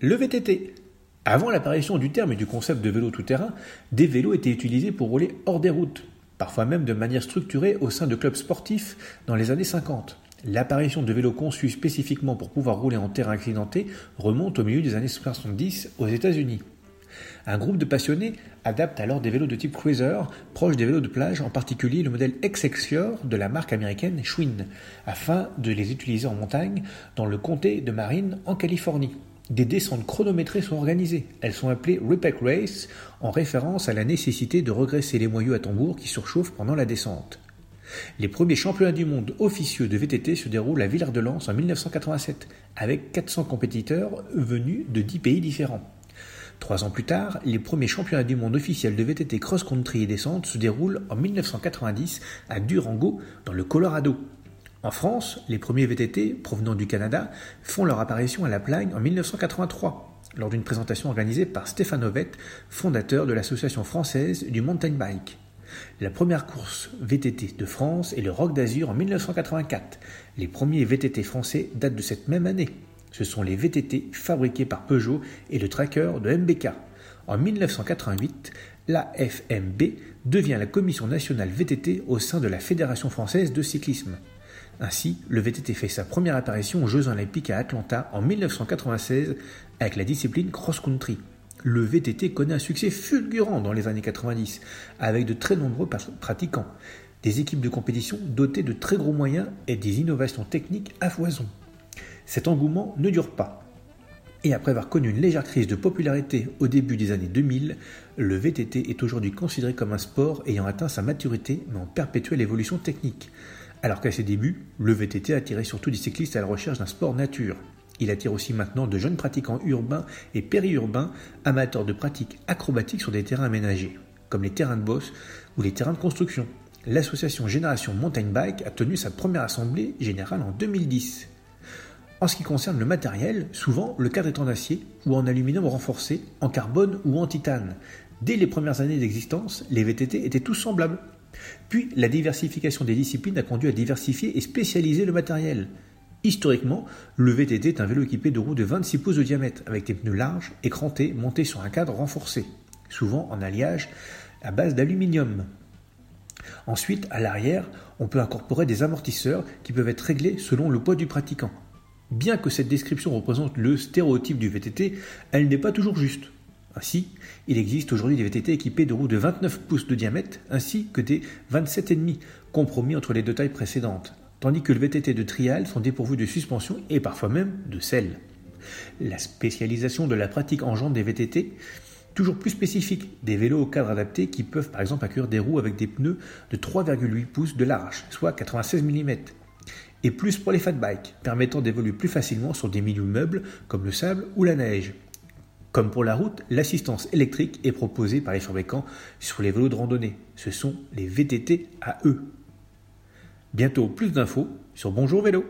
le VTT. Avant l'apparition du terme et du concept de vélo tout-terrain, des vélos étaient utilisés pour rouler hors des routes, parfois même de manière structurée au sein de clubs sportifs dans les années 50. L'apparition de vélos conçus spécifiquement pour pouvoir rouler en terrain accidenté remonte au milieu des années 70 aux États-Unis. Un groupe de passionnés adapte alors des vélos de type cruiser, proches des vélos de plage, en particulier le modèle Excelsior de la marque américaine Schwinn, afin de les utiliser en montagne dans le comté de Marine en Californie. Des descentes chronométrées sont organisées. Elles sont appelées Repack Race en référence à la nécessité de regresser les moyeux à tambour qui surchauffent pendant la descente. Les premiers championnats du monde officieux de VTT se déroulent à Villard-de-Lans en 1987, avec 400 compétiteurs venus de 10 pays différents. Trois ans plus tard, les premiers championnats du monde officiels de VTT cross-country et descente se déroulent en 1990 à Durango, dans le Colorado. En France, les premiers VTT, provenant du Canada, font leur apparition à La Plagne en 1983, lors d'une présentation organisée par Stéphane Ovette, fondateur de l'Association française du mountain bike. La première course VTT de France est le Rock d'Azur en 1984. Les premiers VTT français datent de cette même année. Ce sont les VTT fabriqués par Peugeot et le tracker de MBK. En 1988, la FMB devient la Commission nationale VTT au sein de la Fédération française de cyclisme. Ainsi, le VTT fait sa première apparition aux Jeux olympiques à Atlanta en 1996 avec la discipline cross-country. Le VTT connaît un succès fulgurant dans les années 90 avec de très nombreux pratiquants, des équipes de compétition dotées de très gros moyens et des innovations techniques à foison. Cet engouement ne dure pas. Et après avoir connu une légère crise de popularité au début des années 2000, le VTT est aujourd'hui considéré comme un sport ayant atteint sa maturité mais en perpétuelle évolution technique. Alors qu'à ses débuts, le VTT attirait surtout des cyclistes à la recherche d'un sport nature. Il attire aussi maintenant de jeunes pratiquants urbains et périurbains amateurs de pratiques acrobatiques sur des terrains aménagés, comme les terrains de bosse ou les terrains de construction. L'association Génération Mountain Bike a tenu sa première assemblée générale en 2010. En ce qui concerne le matériel, souvent le cadre est en acier ou en aluminium renforcé, en carbone ou en titane. Dès les premières années d'existence, les VTT étaient tous semblables. Puis la diversification des disciplines a conduit à diversifier et spécialiser le matériel. Historiquement, le VTT est un vélo équipé de roues de 26 pouces de diamètre, avec des pneus larges, écrantés, montés sur un cadre renforcé, souvent en alliage à base d'aluminium. Ensuite, à l'arrière, on peut incorporer des amortisseurs qui peuvent être réglés selon le poids du pratiquant. Bien que cette description représente le stéréotype du VTT, elle n'est pas toujours juste. Ainsi, il existe aujourd'hui des VTT équipés de roues de 29 pouces de diamètre ainsi que des 27,5 compromis entre les deux tailles précédentes, tandis que le VTT de trial sont dépourvus de suspension et parfois même de selle. La spécialisation de la pratique engendre des VTT toujours plus spécifiques, des vélos au cadre adapté qui peuvent par exemple accueillir des roues avec des pneus de 3,8 pouces de large, soit 96 mm, et plus pour les fat bikes, permettant d'évoluer plus facilement sur des milieux meubles comme le sable ou la neige. Comme pour la route, l'assistance électrique est proposée par les fabricants sur les vélos de randonnée. Ce sont les VTT à eux. Bientôt plus d'infos sur Bonjour Vélo.